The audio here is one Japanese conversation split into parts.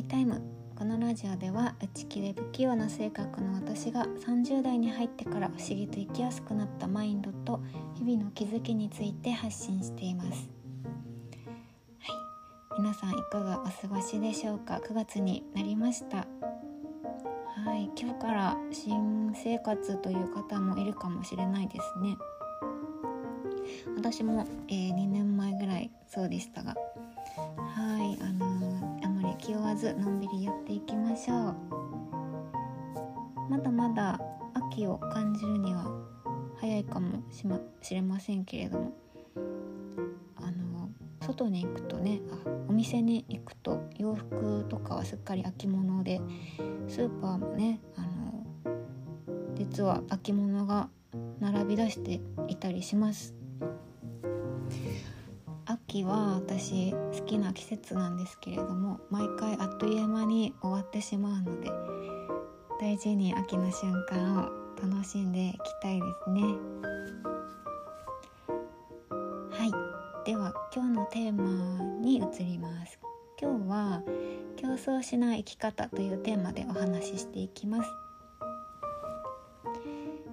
ミータイムこのラジオでは内気で不器用な性格の私が30代に入ってから不思議と生きやすくなったマインドと日々の気づきについて発信しています。はい。皆さんいかがお過ごしでしょうか？9月になりました。はい。今日から新生活という方もいるかもしれないですね。私も、えー、2年前ぐらいそうでしたが。はい。あのー、気負わずのんびりやっていきましょう。まだまだ秋を感じるには早いかもし,、ま、しれませんけれども。あの外に行くとねあお店に行くと洋服とかはすっかり秋物でスーパーもねあの実は秋物が並び出していたりします。秋は私好きな季節なんですけれども毎回あっという間に終わってしまうので大事に秋の瞬間を楽しんでいきたいですね。はい。では今日のテーマに移ります。今日は競争しない生き方というテーマでお話ししていきます、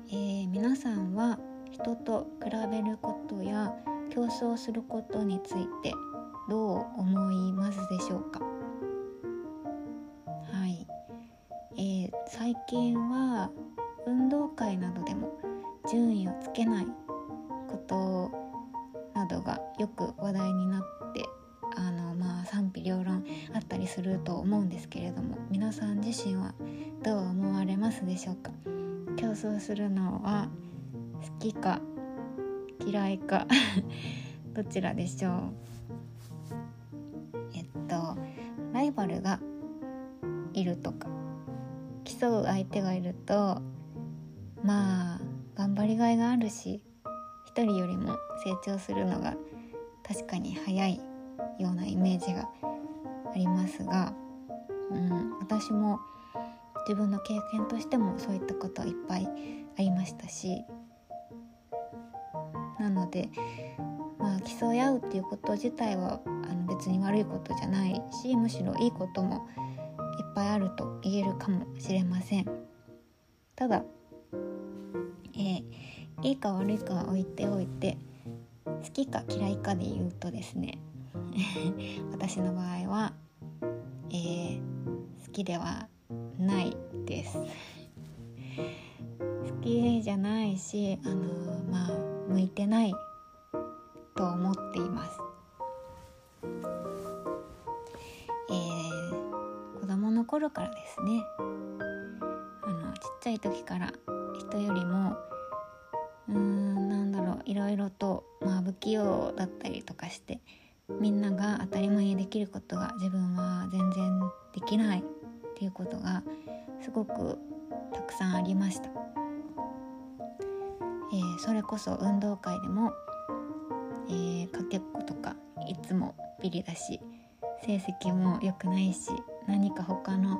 えー、皆さんは人と比べることや競争することについてどう思いますでしょうか？はい、えー、最近は運動会などでも順位をつけないことなどがよく話題になってあのまあ賛否両論あったりすると思うんですけれども皆さん自身はどう思われますでしょうか？競争するのは好きか嫌いか。どちらでしょう？えっとライバルがいるとか。競う相手がいるとまあ頑張りがいがあるし一人よりも成長するのが確かに早いようなイメージがありますが、うん、私も自分の経験としてもそういったこといっぱいありましたしなので、まあ、競い合うっていうこと自体はあの別に悪いことじゃないしむしろいいこともいっぱいあると言えるかもしれません。ただ、えー、いいか悪いかは置いておいて好きか嫌いかで言うとですね 私の場合は、えー、好きではないです。好きじゃないしあのまあ向いてないと思っています。えー、子供の頃からですねあのちっちゃい時から人よりもうーんなんだろういろいろと、まあ、不器用だったりとかしてみんなが当たり前にできることが自分は全然できないっていうことがすごくたくさんありました。それこそ運動会でも、えー、かけっことかいつもビリだし成績も良くないし何か他の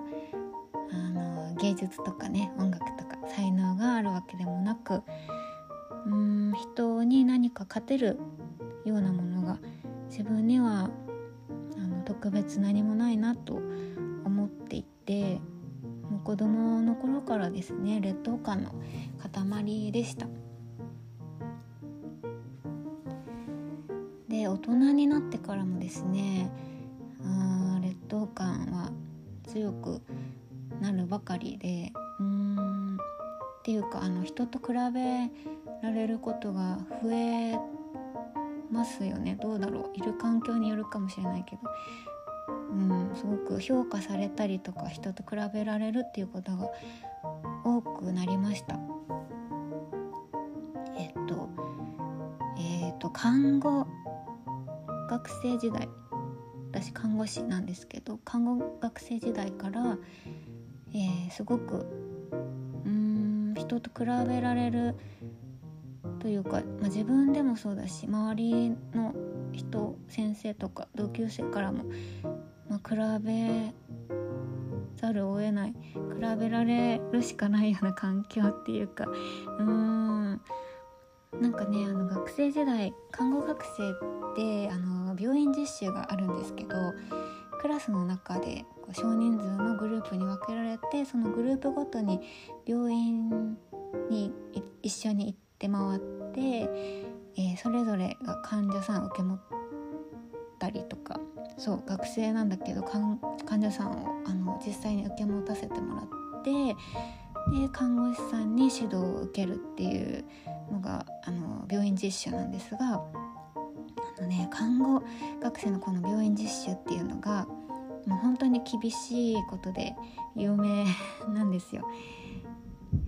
あの芸術とかね音楽とか才能があるわけでもなくうん人に何か勝てるようなものが自分にはあの特別何もないなと思っていてもう子供の頃からですね劣等感の塊でした。大人になってからもですねあ劣等感は強くなるばかりでうーんっていうかあの人と比べられることが増えますよね。どうだろう。いる環境によるかもしれないけど、うん、すごく評価されたりとか人と比べられるっていうことが多くなりました。えっとえっと看護学生時代私看護師なんですけど看護学生時代から、えー、すごくうん人と比べられるというか、まあ、自分でもそうだし周りの人先生とか同級生からも、まあ、比べざるを得ない比べられるしかないような環境っていうかうーんなんかねあの学生時代看護学生ってあの病院実習があるんですけどクラスの中でこう少人数のグループに分けられてそのグループごとに病院に一緒に行って回って、えー、それぞれが患者さんを受け持ったりとかそう学生なんだけど患者さんをあの実際に受け持たせてもらってで看護師さんに指導を受けるっていうのがあの病院実習なんですがあの、ね、看護学生のこの病院実習っていうのがもう本当に厳しいことで有名なんですよ。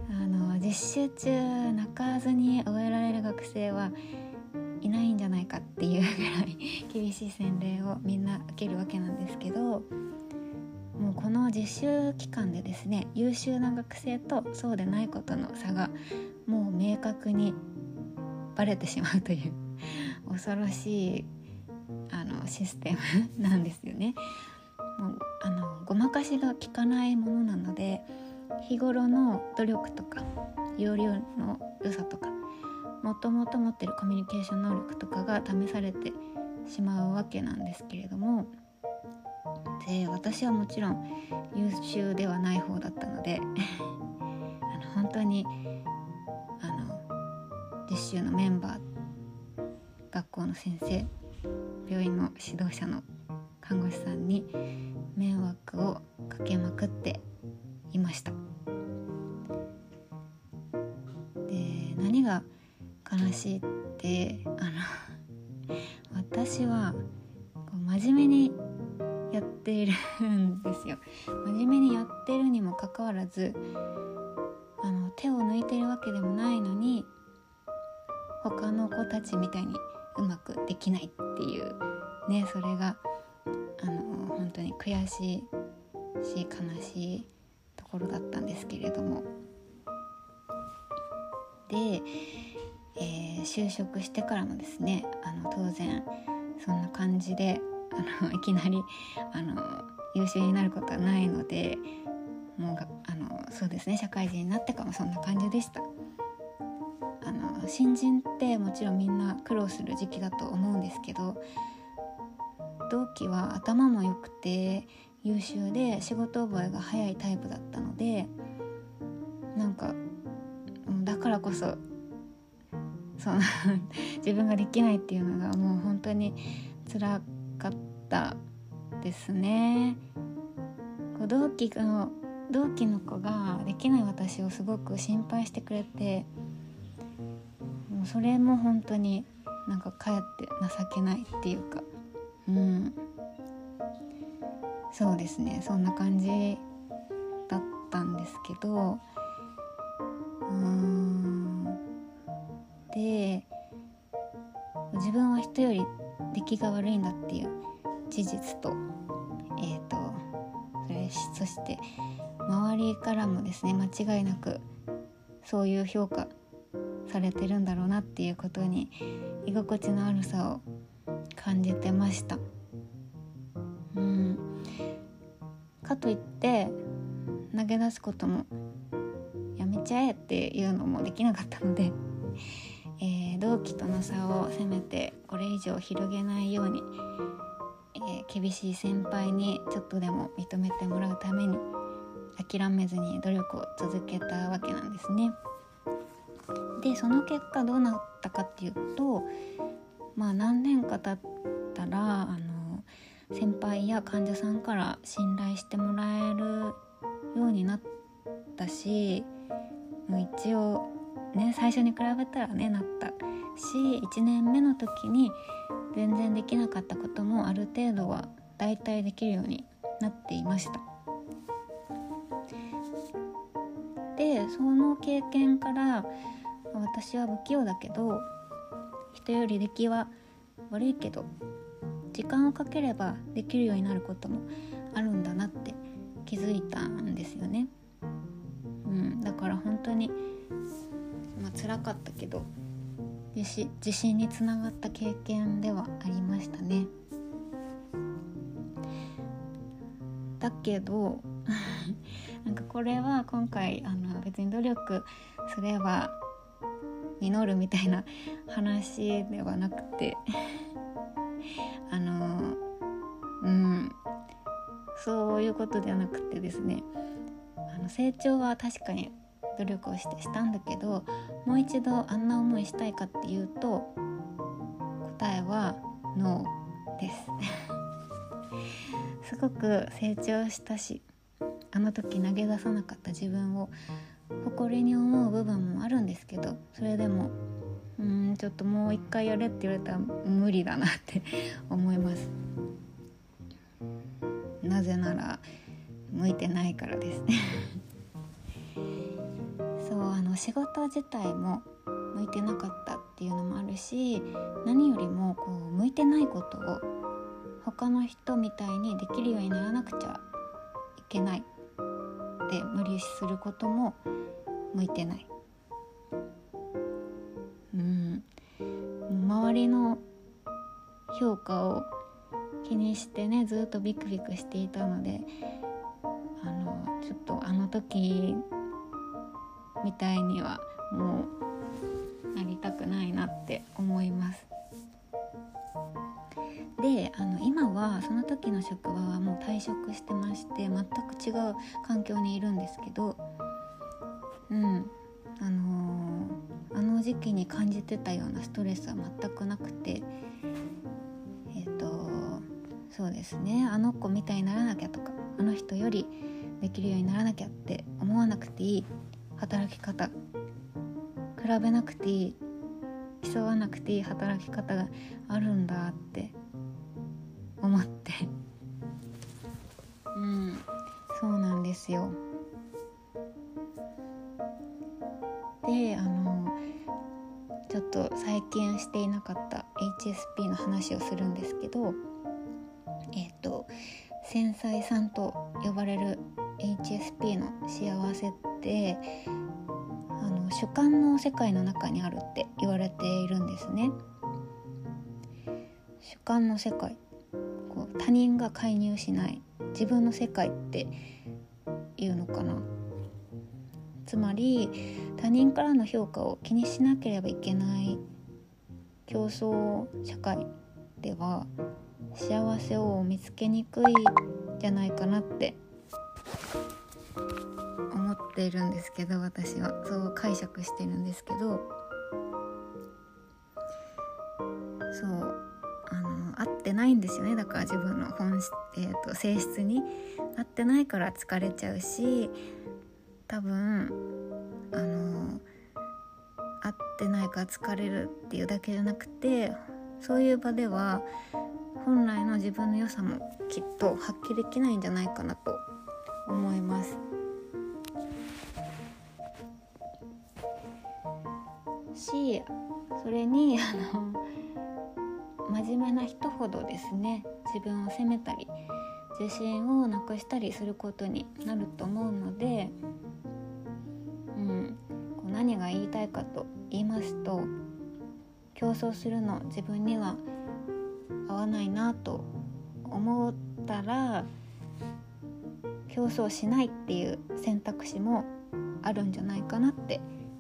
あの実習中泣かずに終えられる学生はいないんじゃないかっていうぐらい厳しい洗礼をみんな受けるわけなんですけどもうこの実習期間でですね優秀な学生とそうでないことの差がもう明確にバレてしまうという恐ろしいあのシステムなんですよね。もうあのごまかしが効かないものなので日頃の努力とか要領の良さとかもともと持ってるコミュニケーション能力とかが試されてしまうわけなんですけれどもで私はもちろん優秀ではない方だったので あの本当にあの実習のメンバー学校の先生病院の指導者の看護師さんに迷惑をかけまくっていました。で何が悲しいってあの 私は真面目にているんですよ。真面目にやってるにもかかわらずあの手を抜いてるわけでもないのに他の子たちみたいにうまくできないっていうねそれがあの本当に悔しいし悲しいところだったんですけれども。でえー、就職してからもですねあの当然そんな感じであの いきなりあの優秀になることはないのでもうあのそうですね社会人になってかもそんな感じでした。あの新人ってもちろんみんな苦労する時期だと思うんですけど同期は頭も良くて優秀で仕事覚えが早いタイプだったのでなんかだからこそその 自分ができないっていうのがもう本当に辛ったですね。同期の同期の子ができない私をすごく心配してくれてもうそれも本当になんかかえって情けないっていうかうん。そうですね。そんな感じだったんですけどうん。で自分は人より出来が悪いんだっていう事実と,、えーと、それそして周りからもですね間違いなくそういう評価されてるんだろうなっていうことに居心地の悪さを感じてました。うん、かといって投げ出すこともやめちゃえっていうのもできなかったのでえー、同期との差をせめてこれ以上広げないように、厳しい先輩にちょっとでも認めてもらうために諦めずに努力を続けたわけなんですね。でその結果どうなったかっていうとまあ何年か経ったらあの先輩や患者さんから信頼してもらえるようになったしもう一応ね最初に比べたらねなったし1年目の時に全然できなかったこともある程度は大体できるようになっていました。でその経験から私は不器用だけど人より出来は悪いけど時間をかければできるようになることもあるんだなって気づいたんですよね。うん、だから本当にまあ辛かったけど。自信につながった経験ではありましたね。だけど なんかこれは今回あの別に努力すれば実るみたいな話ではなくて あのうんそういうことではなくてですねあの成長は確かに努力をしてしたんだけどもう一度あんな思いしたいかっていうと答えはノーです。すごく成長したしあの時投げ出さなかった自分を誇りに思う部分もあるんですけどそれでもうんちょっともう一回やれって言われたら無理だなって 思います。なぜなら向いてないからです。ねの仕事自体も向いてなかったっていうのもあるし何よりもこう向いてないことを他の人みたいにできるようにならなくちゃいけないって無理することも向いてない。うん周りの評価を気にしてねずっとビクビクしていたのであのちょっとあの時みたいにはもうなりたくないなって思います。であの今はその時の職場はもう退職してまして全く違う環境にいるんですけどうん。あのー、あの時期に感じてたようなストレスは全くなくてえっ、ー、とそうですね。あの子みたいにならなきゃとかあの人よりできるようにならなきゃって思わなくていい。働き方。比べなくていい。競わなくていい働き方があるんだって思って。うん。そうなんですよ。であのちょっと最近していなかった HSP の話をするんですけどえっ、と繊細さんと呼ばれる HSP の幸せってあの主観の世界の中にあるって言われているんですね。主観の世界。こう他人が介入しない。自分の世界っていうのかな。つまり他人からの評価を気にしなければいけない。競争社会では幸せを見つけにくいじゃないかなってているんですけど私は。そう解釈してるんですけど。そう。あの合ってないんですよね。だから自分の本質、えーと、性質に。合ってないから疲れちゃうし多分あの合ってないから疲れるっていうだけじゃなくてそういう場では本来の自分の良さもきっと発揮できないんじゃないかなと思います。しそれにあの真面目な人ほどですね自分を責めたり自信をなくしたりすることになると思うので、うん、こう何が言いたいかと言いますと競争するの自分には合わないなと思ったら競争しないっていう選択肢もあるんじゃないかなって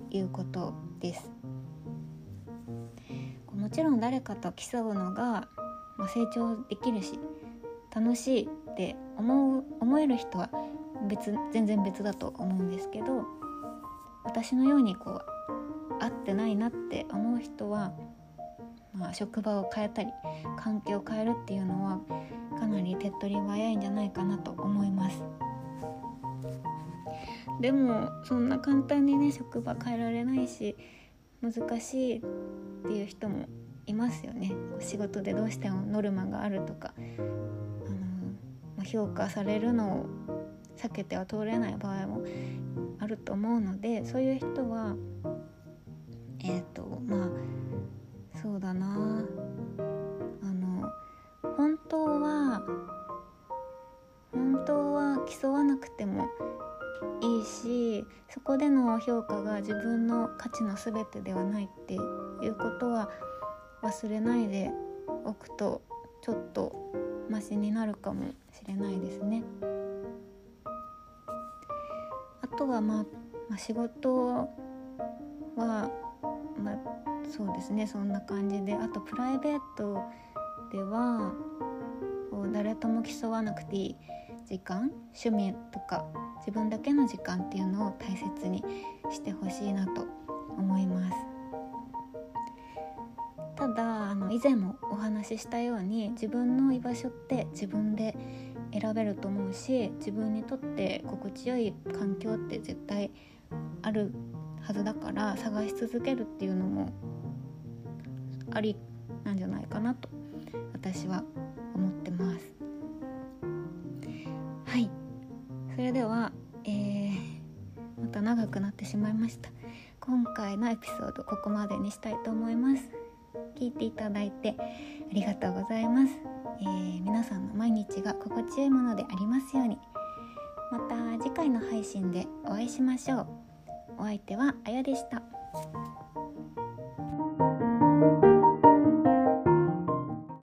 いうことです。もちろん誰かと競うのが、まあ、成長できるし楽しいって思う思える人は別全然別だと思うんですけど私のようにこう合ってないなって思う人は、まあ、職場を変えたり環境を変えるっていうのはかなり手っ取り早いんじゃないかなと思います。でもそんな簡単にね職場変えられないし難しいっていう人もいますよね。仕事でどうしてもノルマがあるとか、あのま評価されるのを避けては通れない場合もあると思うのでそういう人はえっ、ー、とまあそうだな。あの本当は本当は競わなくてもいいしそこでの評価が自分の価値の全てではないっていうことは忘れないでおくとちょっとマシになるかもしれないですね。あとは、まあ、まあ、仕事は、まあ、そうですね。そんな感じで。あとプライベートでは誰とも競わなくていい時間趣味とか自分だけの時間っていうのを大切にしてほしいなと思います。の以前もお話ししたように自分の居場所って自分で選べると思うし自分にとって心地よい環境って絶対あるはずだから探し続けるっていうのもありなんじゃないかなと私は思ってます。はい。それでは、えー、また長くなってしまいました。今回のエピソードここまでにしたいと思います。聞いていただいてありがとうございます、えー、皆さんの毎日が心地よいものでありますように。また次回の配信でお会いしましょう。お相手はあやでした。